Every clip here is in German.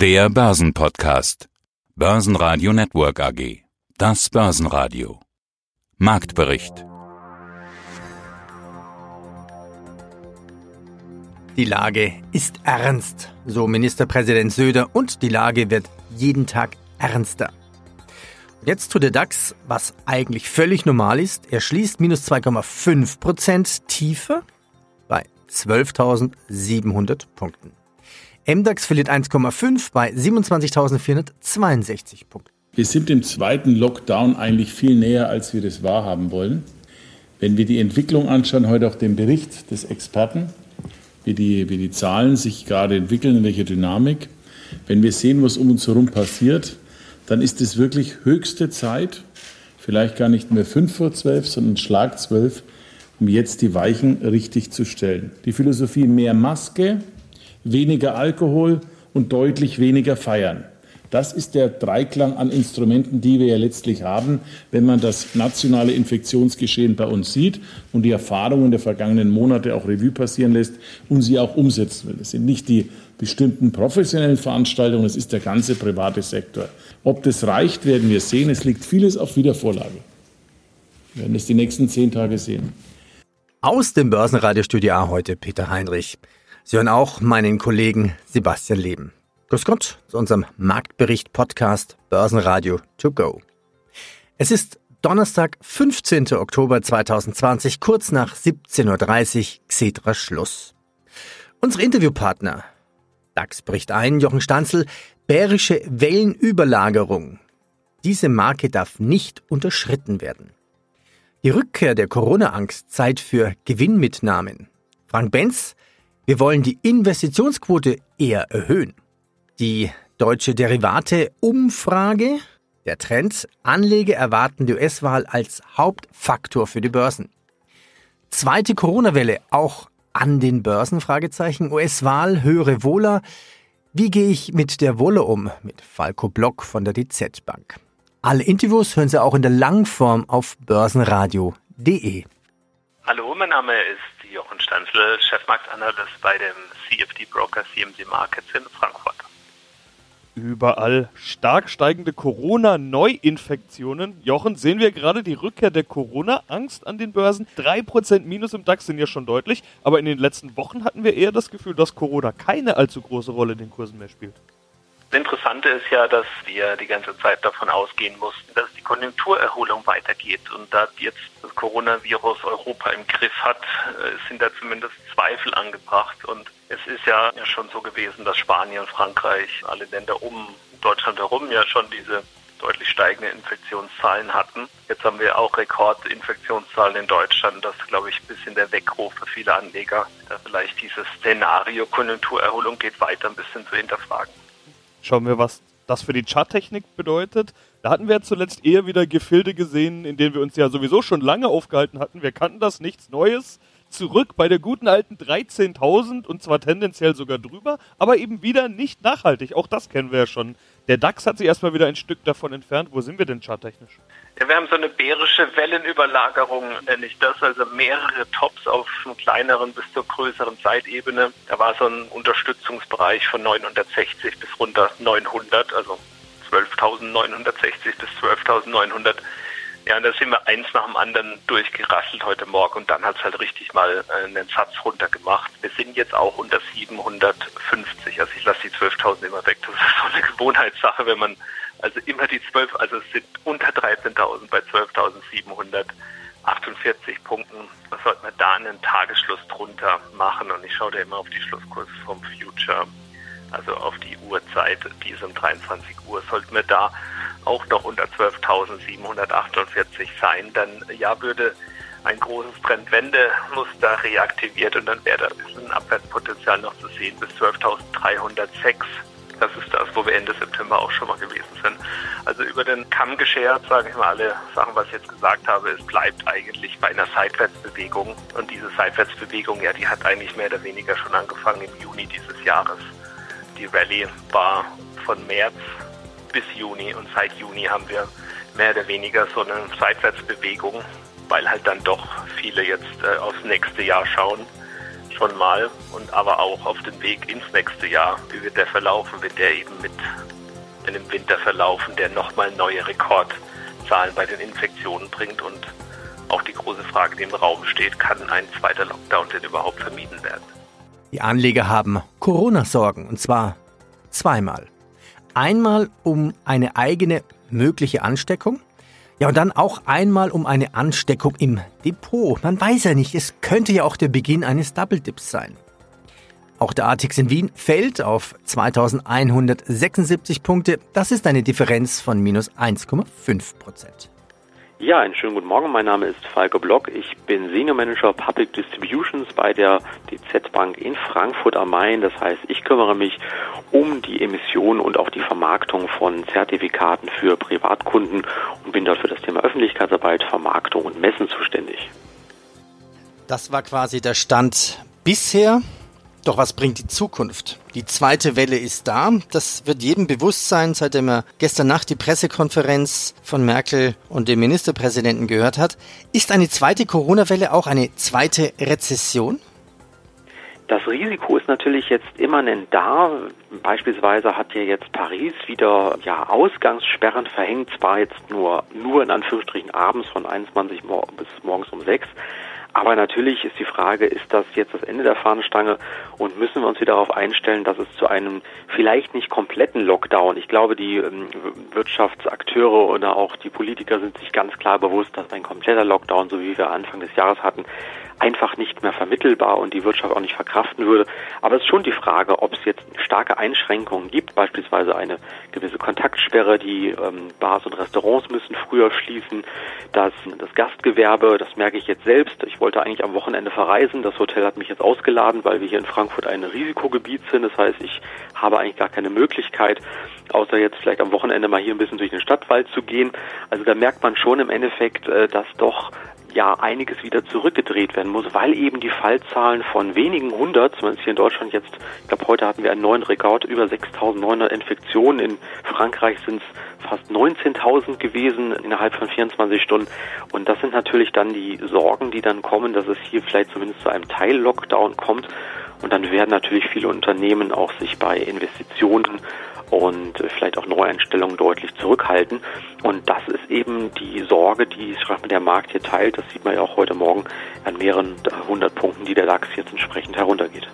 Der Börsenpodcast. Börsenradio Network AG. Das Börsenradio. Marktbericht. Die Lage ist ernst, so Ministerpräsident Söder, und die Lage wird jeden Tag ernster. Jetzt tut der DAX, was eigentlich völlig normal ist. Er schließt minus 2,5 Prozent tiefer bei 12.700 Punkten. MDAX verliert 1,5 bei 27.462 Punkten. Wir sind dem zweiten Lockdown eigentlich viel näher, als wir das wahrhaben wollen. Wenn wir die Entwicklung anschauen, heute auch den Bericht des Experten, wie die, wie die Zahlen sich gerade entwickeln, in welcher Dynamik, wenn wir sehen, was um uns herum passiert, dann ist es wirklich höchste Zeit, vielleicht gar nicht mehr fünf vor zwölf, sondern Schlag zwölf, um jetzt die Weichen richtig zu stellen. Die Philosophie mehr Maske, weniger Alkohol und deutlich weniger Feiern. Das ist der Dreiklang an Instrumenten, die wir ja letztlich haben, wenn man das nationale Infektionsgeschehen bei uns sieht und die Erfahrungen der vergangenen Monate auch Revue passieren lässt und sie auch umsetzen will. Es sind nicht die bestimmten professionellen Veranstaltungen, es ist der ganze private Sektor. Ob das reicht, werden wir sehen. Es liegt vieles auf Wiedervorlage. Wir werden es die nächsten zehn Tage sehen. Aus dem Börsenradiostudio A heute Peter Heinrich. Sie hören auch meinen Kollegen Sebastian Leben. Grüß Gott zu unserem Marktbericht-Podcast Börsenradio to go. Es ist Donnerstag, 15. Oktober 2020, kurz nach 17.30 Uhr, Xetra Schluss. Unsere Interviewpartner. DAX bricht ein, Jochen Stanzel, bärische Wellenüberlagerung. Diese Marke darf nicht unterschritten werden. Die Rückkehr der Corona-Angst Zeit für Gewinnmitnahmen. Frank Benz, wir wollen die Investitionsquote eher erhöhen. Die deutsche Derivate-Umfrage, der Trend, Anleger erwarten die US-Wahl als Hauptfaktor für die Börsen. Zweite Corona-Welle auch an den Börsen? Fragezeichen. US-Wahl, höhere Wohler. Wie gehe ich mit der Wolle um? Mit Falco Block von der DZ Bank. Alle Interviews hören Sie auch in der Langform auf börsenradio.de. Hallo, mein Name ist Jochen Stanzl, Chefmarktanalyst bei dem CFD Broker CMC Markets in Frankfurt. Überall stark steigende Corona-Neuinfektionen. Jochen, sehen wir gerade die Rückkehr der Corona-Angst an den Börsen? 3% Minus im DAX sind ja schon deutlich, aber in den letzten Wochen hatten wir eher das Gefühl, dass Corona keine allzu große Rolle in den Kursen mehr spielt. Das Interessante ist ja, dass wir die ganze Zeit davon ausgehen mussten, dass die Konjunkturerholung weitergeht. Und da jetzt das Coronavirus Europa im Griff hat, äh, sind da zumindest Zweifel angebracht. Und es ist ja schon so gewesen, dass Spanien, Frankreich, alle Länder um Deutschland herum ja schon diese deutlich steigende Infektionszahlen hatten. Jetzt haben wir auch Rekordinfektionszahlen in Deutschland. Das ist, glaube ich, ein bisschen der Weckruf für viele Anleger, da vielleicht dieses Szenario Konjunkturerholung geht weiter ein bisschen zu hinterfragen. Schauen wir, was das für die Charttechnik bedeutet. Da hatten wir ja zuletzt eher wieder Gefilde gesehen, in denen wir uns ja sowieso schon lange aufgehalten hatten. Wir kannten das, nichts Neues. Zurück bei der guten alten 13.000 und zwar tendenziell sogar drüber, aber eben wieder nicht nachhaltig. Auch das kennen wir ja schon. Der DAX hat sich erstmal wieder ein Stück davon entfernt. Wo sind wir denn charttechnisch? Ja, wir haben so eine bärische Wellenüberlagerung, nenne ich das, also mehrere Tops auf einem kleineren bis zur größeren Zeitebene. Da war so ein Unterstützungsbereich von 960 bis runter 900, also 12.960 bis 12.900. Ja, und da sind wir eins nach dem anderen durchgerasselt heute Morgen und dann hat es halt richtig mal äh, einen Satz runtergemacht. Wir sind jetzt auch unter 750, also ich lasse die 12.000 immer weg. Das ist so eine Gewohnheitssache, wenn man also immer die 12, also es sind unter 13.000 bei 12.748 Punkten. Was sollte man da einen Tagesschluss drunter machen? Und ich schaue da immer auf die Schlusskurse vom Future, also auf die Uhrzeit, die ist um 23 Uhr. Sollten wir da auch noch unter 12.748 sein, dann ja würde ein großes Trendwendemuster reaktiviert und dann wäre da ein Abwärtspotenzial noch zu sehen bis 12.306. Das ist das, wo wir Ende September auch schon mal gewesen sind. Also über den Kamm geschert, sage ich mal, alle Sachen, was ich jetzt gesagt habe, es bleibt eigentlich bei einer Seitwärtsbewegung. Und diese Seitwärtsbewegung, ja, die hat eigentlich mehr oder weniger schon angefangen im Juni dieses Jahres. Die Rallye war von März bis Juni und seit Juni haben wir mehr oder weniger so eine Seitwärtsbewegung, weil halt dann doch viele jetzt äh, aufs nächste Jahr schauen schon mal und aber auch auf dem Weg ins nächste Jahr. Wie wird der verlaufen? Wird der eben mit einem Winter verlaufen, der nochmal neue Rekordzahlen bei den Infektionen bringt und auch die große Frage, die im Raum steht, kann ein zweiter Lockdown denn überhaupt vermieden werden? Die Anleger haben Corona-Sorgen und zwar zweimal. Einmal um eine eigene mögliche Ansteckung. Ja, und dann auch einmal um eine Ansteckung im Depot. Man weiß ja nicht, es könnte ja auch der Beginn eines Double Dips sein. Auch der ATX in Wien fällt auf 2176 Punkte. Das ist eine Differenz von minus 1,5 Prozent. Ja, einen schönen guten Morgen. Mein Name ist Falco Block. Ich bin Senior Manager Public Distributions bei der DZ Bank in Frankfurt am Main. Das heißt, ich kümmere mich um die Emission und auch die Vermarktung von Zertifikaten für Privatkunden und bin dort für das Thema Öffentlichkeitsarbeit, Vermarktung und Messen zuständig. Das war quasi der Stand bisher. Doch was bringt die Zukunft? Die zweite Welle ist da. Das wird jedem bewusst sein, seitdem er gestern Nacht die Pressekonferenz von Merkel und dem Ministerpräsidenten gehört hat. Ist eine zweite Corona-Welle auch eine zweite Rezession? Das Risiko ist natürlich jetzt immanent da. Beispielsweise hat ja jetzt Paris wieder ja, Ausgangssperren verhängt, zwar jetzt nur, nur in Anführungsstrichen abends von 21 bis morgens um 6. Aber natürlich ist die Frage, ist das jetzt das Ende der Fahnenstange und müssen wir uns wieder darauf einstellen, dass es zu einem vielleicht nicht kompletten Lockdown, ich glaube, die ähm, Wirtschaftsakteure oder auch die Politiker sind sich ganz klar bewusst, dass ein kompletter Lockdown, so wie wir Anfang des Jahres hatten, einfach nicht mehr vermittelbar und die Wirtschaft auch nicht verkraften würde. Aber es ist schon die Frage, ob es jetzt starke Einschränkungen gibt, beispielsweise eine gewisse Kontaktsperre, die ähm, Bars und Restaurants müssen früher schließen, dass das Gastgewerbe, das merke ich jetzt selbst, ich wollte eigentlich am Wochenende verreisen, das Hotel hat mich jetzt ausgeladen, weil wir hier in Frankfurt ein Risikogebiet sind, das heißt, ich habe eigentlich gar keine Möglichkeit, außer jetzt vielleicht am Wochenende mal hier ein bisschen durch den Stadtwald zu gehen. Also da merkt man schon im Endeffekt, äh, dass doch ja einiges wieder zurückgedreht werden muss, weil eben die Fallzahlen von wenigen hundert, zumindest hier in Deutschland jetzt, ich glaube heute hatten wir einen neuen Rekord, über 6.900 Infektionen, in Frankreich sind es fast 19.000 gewesen innerhalb von 24 Stunden. Und das sind natürlich dann die Sorgen, die dann kommen, dass es hier vielleicht zumindest zu einem Teil-Lockdown kommt. Und dann werden natürlich viele Unternehmen auch sich bei Investitionen und vielleicht auch Neueinstellungen deutlich zurückhalten. Und das ist eben die Sorge, die der Markt hier teilt. Das sieht man ja auch heute Morgen an mehreren hundert Punkten, die der DAX jetzt entsprechend heruntergeht.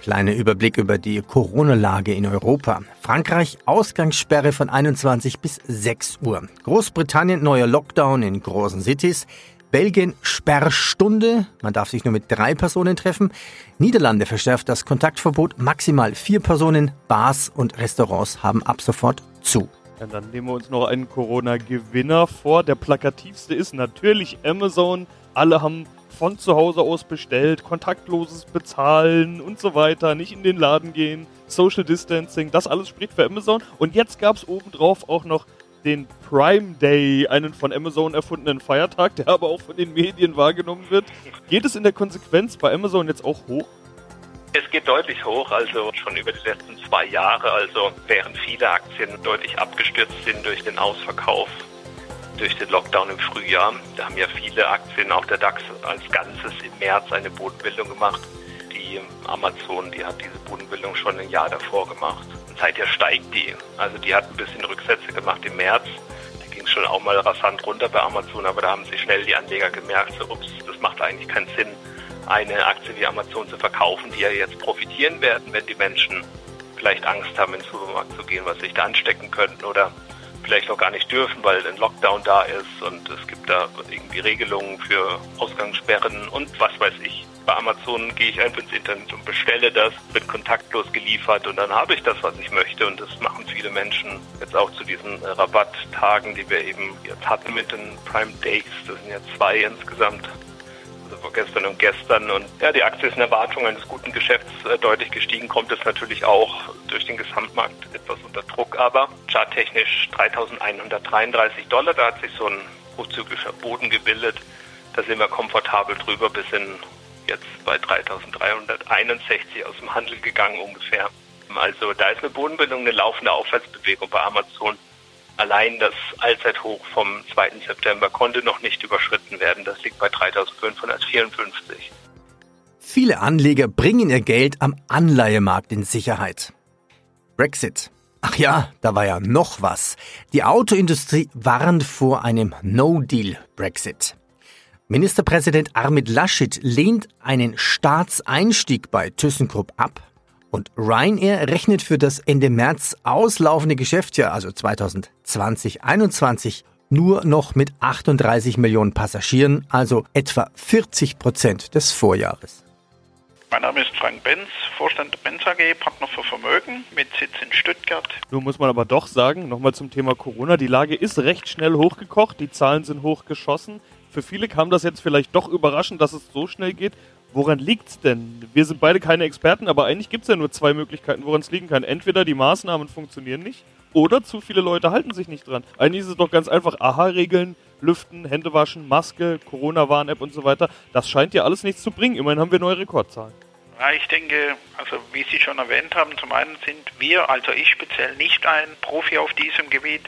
Kleiner Überblick über die Corona-Lage in Europa. Frankreich Ausgangssperre von 21 bis 6 Uhr. Großbritannien neuer Lockdown in großen Cities. Belgien Sperrstunde, man darf sich nur mit drei Personen treffen. Niederlande verschärft das Kontaktverbot, maximal vier Personen. Bars und Restaurants haben ab sofort zu. Ja, dann nehmen wir uns noch einen Corona-Gewinner vor. Der plakativste ist natürlich Amazon. Alle haben von zu Hause aus bestellt, kontaktloses Bezahlen und so weiter, nicht in den Laden gehen, Social Distancing, das alles spricht für Amazon. Und jetzt gab es obendrauf auch noch den Prime Day, einen von Amazon erfundenen Feiertag, der aber auch von den Medien wahrgenommen wird. Geht es in der Konsequenz bei Amazon jetzt auch hoch? Es geht deutlich hoch, also schon über die letzten zwei Jahre. Also während viele Aktien deutlich abgestürzt sind durch den Ausverkauf, durch den Lockdown im Frühjahr. Da haben ja viele Aktien, auch der DAX als Ganzes im März eine Bodenbildung gemacht. Die Amazon, die hat diese Bodenbildung schon ein Jahr davor gemacht seither steigt die. Also die hat ein bisschen Rücksätze gemacht im März. Da ging es schon auch mal rasant runter bei Amazon, aber da haben sich schnell die Anleger gemerkt, so, ups, das macht eigentlich keinen Sinn, eine Aktie wie Amazon zu verkaufen, die ja jetzt profitieren werden, wenn die Menschen vielleicht Angst haben, in den Supermarkt zu gehen, was sich da anstecken könnten oder vielleicht auch gar nicht dürfen, weil ein Lockdown da ist und es gibt da irgendwie Regelungen für Ausgangssperren und was weiß ich bei Amazon gehe ich einfach ins Internet und bestelle das, wird kontaktlos geliefert und dann habe ich das, was ich möchte. Und das machen viele Menschen jetzt auch zu diesen Rabatttagen, die wir eben jetzt hatten mit den Prime Days. Das sind ja zwei insgesamt. Also gestern und gestern. Und ja, die Aktie ist in Erwartung eines guten Geschäfts äh, deutlich gestiegen, kommt es natürlich auch durch den Gesamtmarkt etwas unter Druck. Aber charttechnisch 3133 Dollar, da hat sich so ein hochzyklischer Boden gebildet. Da sind wir komfortabel drüber bis in jetzt bei 3361 aus dem Handel gegangen ungefähr. Also da ist eine Bodenbildung, eine laufende Aufwärtsbewegung bei Amazon. Allein das Allzeithoch vom 2. September konnte noch nicht überschritten werden. Das liegt bei 3554. Viele Anleger bringen ihr Geld am Anleihemarkt in Sicherheit. Brexit. Ach ja, da war ja noch was. Die Autoindustrie warnt vor einem No-Deal-Brexit. Ministerpräsident Armid Laschet lehnt einen Staatseinstieg bei ThyssenKrupp ab und Ryanair rechnet für das Ende März auslaufende Geschäftsjahr, also 2020-21, nur noch mit 38 Millionen Passagieren, also etwa 40 Prozent des Vorjahres. Mein Name ist Frank Benz, Vorstand der Benz AG, Partner für Vermögen mit Sitz in Stuttgart. Nun muss man aber doch sagen, nochmal zum Thema Corona, die Lage ist recht schnell hochgekocht, die Zahlen sind hochgeschossen. Für viele kam das jetzt vielleicht doch überraschend, dass es so schnell geht. Woran liegt's denn? Wir sind beide keine Experten, aber eigentlich gibt's ja nur zwei Möglichkeiten, woran es liegen kann. Entweder die Maßnahmen funktionieren nicht oder zu viele Leute halten sich nicht dran. Eigentlich ist es doch ganz einfach. Aha-Regeln, Lüften, Hände waschen, Maske, Corona-Warn-App und so weiter. Das scheint ja alles nichts zu bringen. Immerhin haben wir neue Rekordzahlen. Ja, ich denke, also wie Sie schon erwähnt haben, zum einen sind wir, also ich speziell, nicht ein Profi auf diesem Gebiet.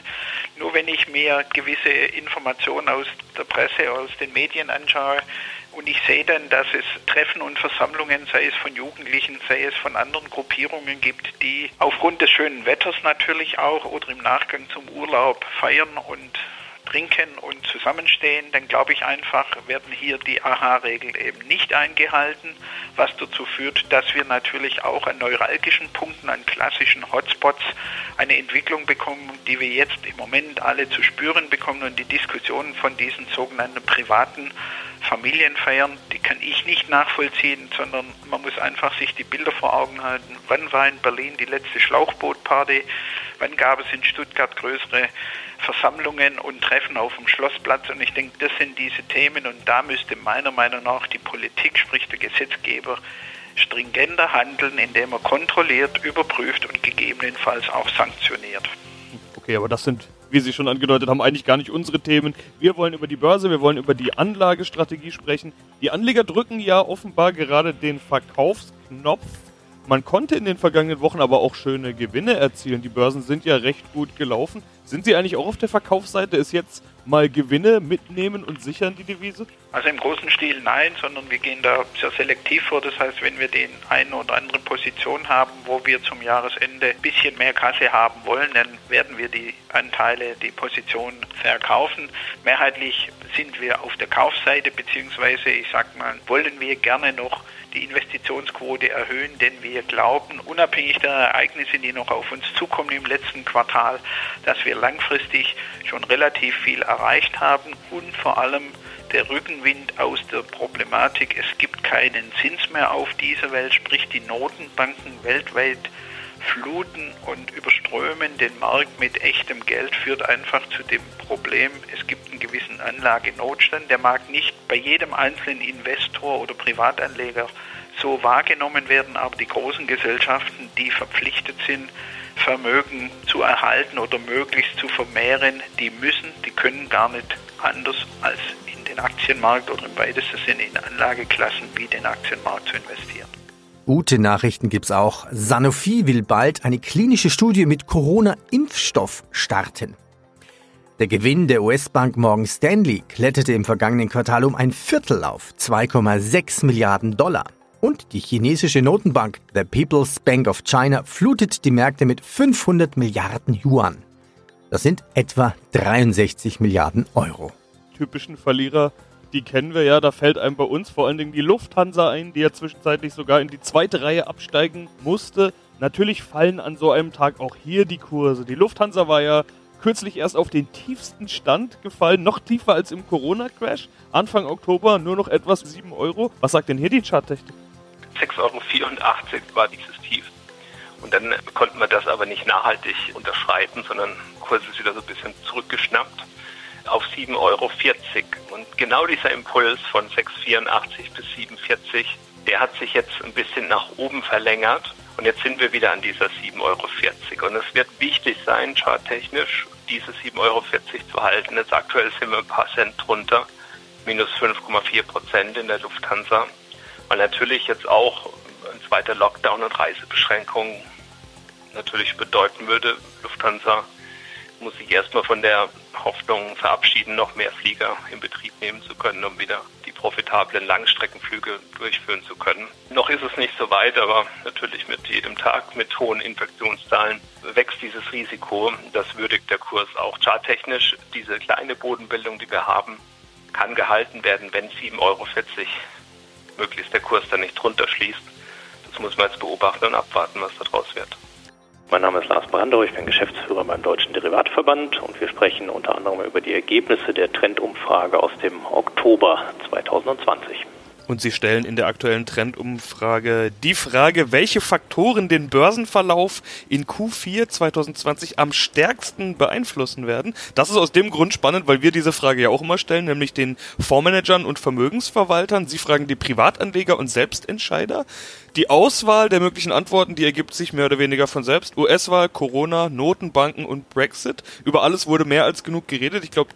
Nur wenn ich mir gewisse Informationen aus der Presse, aus den Medien anschaue, und ich sehe dann, dass es Treffen und Versammlungen, sei es von Jugendlichen, sei es von anderen Gruppierungen gibt, die aufgrund des schönen Wetters natürlich auch oder im Nachgang zum Urlaub feiern und trinken und zusammenstehen, dann glaube ich einfach, werden hier die AHA-Regeln eben nicht eingehalten, was dazu führt, dass wir natürlich auch an neuralgischen Punkten, an klassischen Hotspots eine Entwicklung bekommen, die wir jetzt im Moment alle zu spüren bekommen. Und die Diskussion von diesen sogenannten privaten Familienfeiern, die kann ich nicht nachvollziehen, sondern man muss einfach sich die Bilder vor Augen halten. Wann war in Berlin die letzte Schlauchbootparty? Wann gab es in Stuttgart größere Versammlungen und Treffen auf dem Schlossplatz? Und ich denke, das sind diese Themen und da müsste meiner Meinung nach die Politik, sprich der Gesetzgeber, stringenter handeln, indem er kontrolliert, überprüft und gegebenenfalls auch sanktioniert. Okay, aber das sind wie Sie schon angedeutet haben, eigentlich gar nicht unsere Themen. Wir wollen über die Börse, wir wollen über die Anlagestrategie sprechen. Die Anleger drücken ja offenbar gerade den Verkaufsknopf man konnte in den vergangenen Wochen aber auch schöne Gewinne erzielen. Die Börsen sind ja recht gut gelaufen. Sind Sie eigentlich auch auf der Verkaufsseite? Ist jetzt mal Gewinne mitnehmen und sichern die Devise? Also im großen Stil nein, sondern wir gehen da sehr selektiv vor. Das heißt, wenn wir den eine oder andere Position haben, wo wir zum Jahresende ein bisschen mehr Kasse haben wollen, dann werden wir die Anteile, die Position verkaufen. Mehrheitlich sind wir auf der Kaufseite, beziehungsweise ich sag mal, wollen wir gerne noch die Investitionsquote erhöhen, denn wir glauben, unabhängig der Ereignisse, die noch auf uns zukommen im letzten Quartal, dass wir langfristig schon relativ viel erreicht haben. Und vor allem der Rückenwind aus der Problematik, es gibt keinen Zins mehr auf dieser Welt, sprich die Notenbanken weltweit fluten und überströmen den Markt mit echtem Geld, führt einfach zu dem Problem, es gibt einen gewissen Anlagenotstand. Der mag nicht bei jedem einzelnen Investor oder Privatanleger so wahrgenommen werden, aber die großen Gesellschaften, die verpflichtet sind, Vermögen zu erhalten oder möglichst zu vermehren, die müssen, die können gar nicht anders als in den Aktienmarkt oder im weitesten Sinne in Anlageklassen wie den Aktienmarkt zu investieren. Gute Nachrichten gibt's auch. Sanofi will bald eine klinische Studie mit Corona-Impfstoff starten. Der Gewinn der US-Bank Morgan Stanley kletterte im vergangenen Quartal um ein Viertel auf 2,6 Milliarden Dollar. Und die chinesische Notenbank, the People's Bank of China, flutet die Märkte mit 500 Milliarden Yuan. Das sind etwa 63 Milliarden Euro. Typischen Verlierer die kennen wir ja. Da fällt einem bei uns vor allen Dingen die Lufthansa ein, die ja zwischenzeitlich sogar in die zweite Reihe absteigen musste. Natürlich fallen an so einem Tag auch hier die Kurse. Die Lufthansa war ja kürzlich erst auf den tiefsten Stand gefallen, noch tiefer als im Corona-Crash. Anfang Oktober nur noch etwas 7 Euro. Was sagt denn hier die Charttechnik? 6,84 Euro war dieses Tief. Und dann konnten wir das aber nicht nachhaltig unterschreiben, sondern Kurs ist wieder so ein bisschen zurückgeschnappt auf 7,40 Euro. Und genau dieser Impuls von 6,84 bis 7,40, der hat sich jetzt ein bisschen nach oben verlängert. Und jetzt sind wir wieder an dieser 7,40 Euro. Und es wird wichtig sein, charttechnisch, diese 7,40 Euro zu halten. Jetzt aktuell sind wir ein paar Cent drunter, minus 5,4 Prozent in der Lufthansa. Weil natürlich jetzt auch ein zweiter Lockdown und Reisebeschränkungen natürlich bedeuten würde, Lufthansa muss sich erstmal von der Hoffnung verabschieden, noch mehr Flieger in Betrieb nehmen zu können, um wieder die profitablen Langstreckenflüge durchführen zu können. Noch ist es nicht so weit, aber natürlich mit jedem Tag mit hohen Infektionszahlen wächst dieses Risiko. Das würdigt der Kurs auch charttechnisch. Diese kleine Bodenbildung, die wir haben, kann gehalten werden, wenn 7,40 Euro möglichst der Kurs dann nicht drunter schließt. Das muss man jetzt beobachten und abwarten, was da draus wird. Mein Name ist Lars Brandau, ich bin Geschäftsführer beim Deutschen Derivatverband und wir sprechen unter anderem über die Ergebnisse der Trendumfrage aus dem Oktober 2020. Und Sie stellen in der aktuellen Trendumfrage die Frage, welche Faktoren den Börsenverlauf in Q4 2020 am stärksten beeinflussen werden. Das ist aus dem Grund spannend, weil wir diese Frage ja auch immer stellen, nämlich den Fondsmanagern und Vermögensverwaltern. Sie fragen die Privatanleger und Selbstentscheider. Die Auswahl der möglichen Antworten, die ergibt sich mehr oder weniger von selbst. US-Wahl, Corona, Notenbanken und Brexit. Über alles wurde mehr als genug geredet. Ich glaube,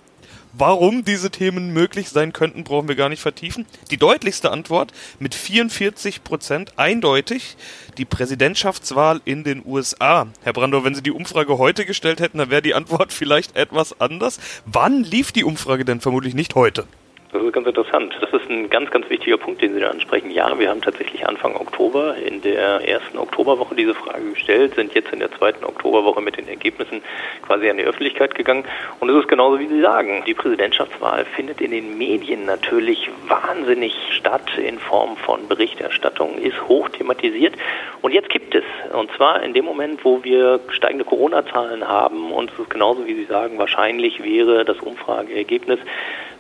Warum diese Themen möglich sein könnten, brauchen wir gar nicht vertiefen. Die deutlichste Antwort mit 44 Prozent eindeutig die Präsidentschaftswahl in den USA. Herr Brandau, wenn Sie die Umfrage heute gestellt hätten, dann wäre die Antwort vielleicht etwas anders. Wann lief die Umfrage denn vermutlich nicht heute? Das ist ganz interessant. Das ist ein ganz, ganz wichtiger Punkt, den Sie da ansprechen. Ja, wir haben tatsächlich Anfang Oktober in der ersten Oktoberwoche diese Frage gestellt, sind jetzt in der zweiten Oktoberwoche mit den Ergebnissen quasi an die Öffentlichkeit gegangen. Und es ist genauso, wie Sie sagen. Die Präsidentschaftswahl findet in den Medien natürlich wahnsinnig statt in Form von Berichterstattung, ist hoch thematisiert. Und jetzt kippt es. Und zwar in dem Moment, wo wir steigende Corona-Zahlen haben. Und es ist genauso, wie Sie sagen, wahrscheinlich wäre das Umfrageergebnis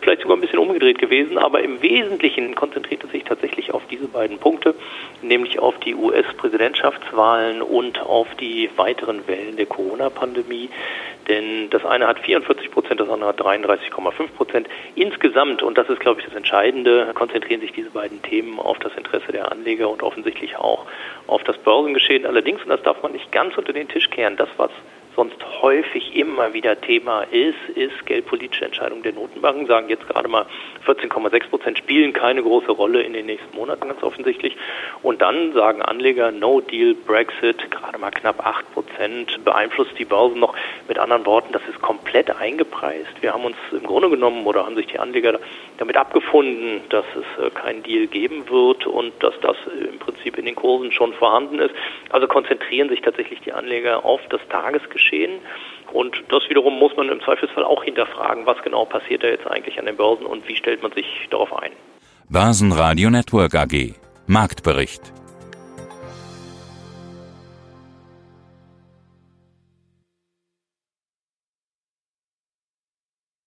vielleicht sogar ein bisschen umgedreht gewesen, aber im Wesentlichen konzentriert es sich tatsächlich auf diese beiden Punkte, nämlich auf die US-Präsidentschaftswahlen und auf die weiteren Wellen der Corona-Pandemie. Denn das eine hat 44 Prozent, das andere hat 33,5 Prozent. Insgesamt, und das ist, glaube ich, das Entscheidende, konzentrieren sich diese beiden Themen auf das Interesse der Anleger und offensichtlich auch auf das Börsengeschehen. Allerdings, und das darf man nicht ganz unter den Tisch kehren, das, was sonst häufig immer wieder Thema ist, ist geldpolitische Entscheidungen der Notenbanken, sagen jetzt gerade mal 14,6 Prozent spielen keine große Rolle in den nächsten Monaten ganz offensichtlich. Und dann sagen Anleger, No Deal, Brexit, gerade mal knapp 8 Prozent, beeinflusst die Börsen noch. Mit anderen Worten, das ist komplett eingepreist. Wir haben uns im Grunde genommen oder haben sich die Anleger damit abgefunden, dass es äh, keinen Deal geben wird und dass das im Prinzip in den Kursen schon vorhanden ist. Also konzentrieren sich tatsächlich die Anleger auf das Tagesgeschäft geschehen. Und das wiederum muss man im Zweifelsfall auch hinterfragen, was genau passiert da jetzt eigentlich an den Börsen und wie stellt man sich darauf ein. Börsenradio Network AG Marktbericht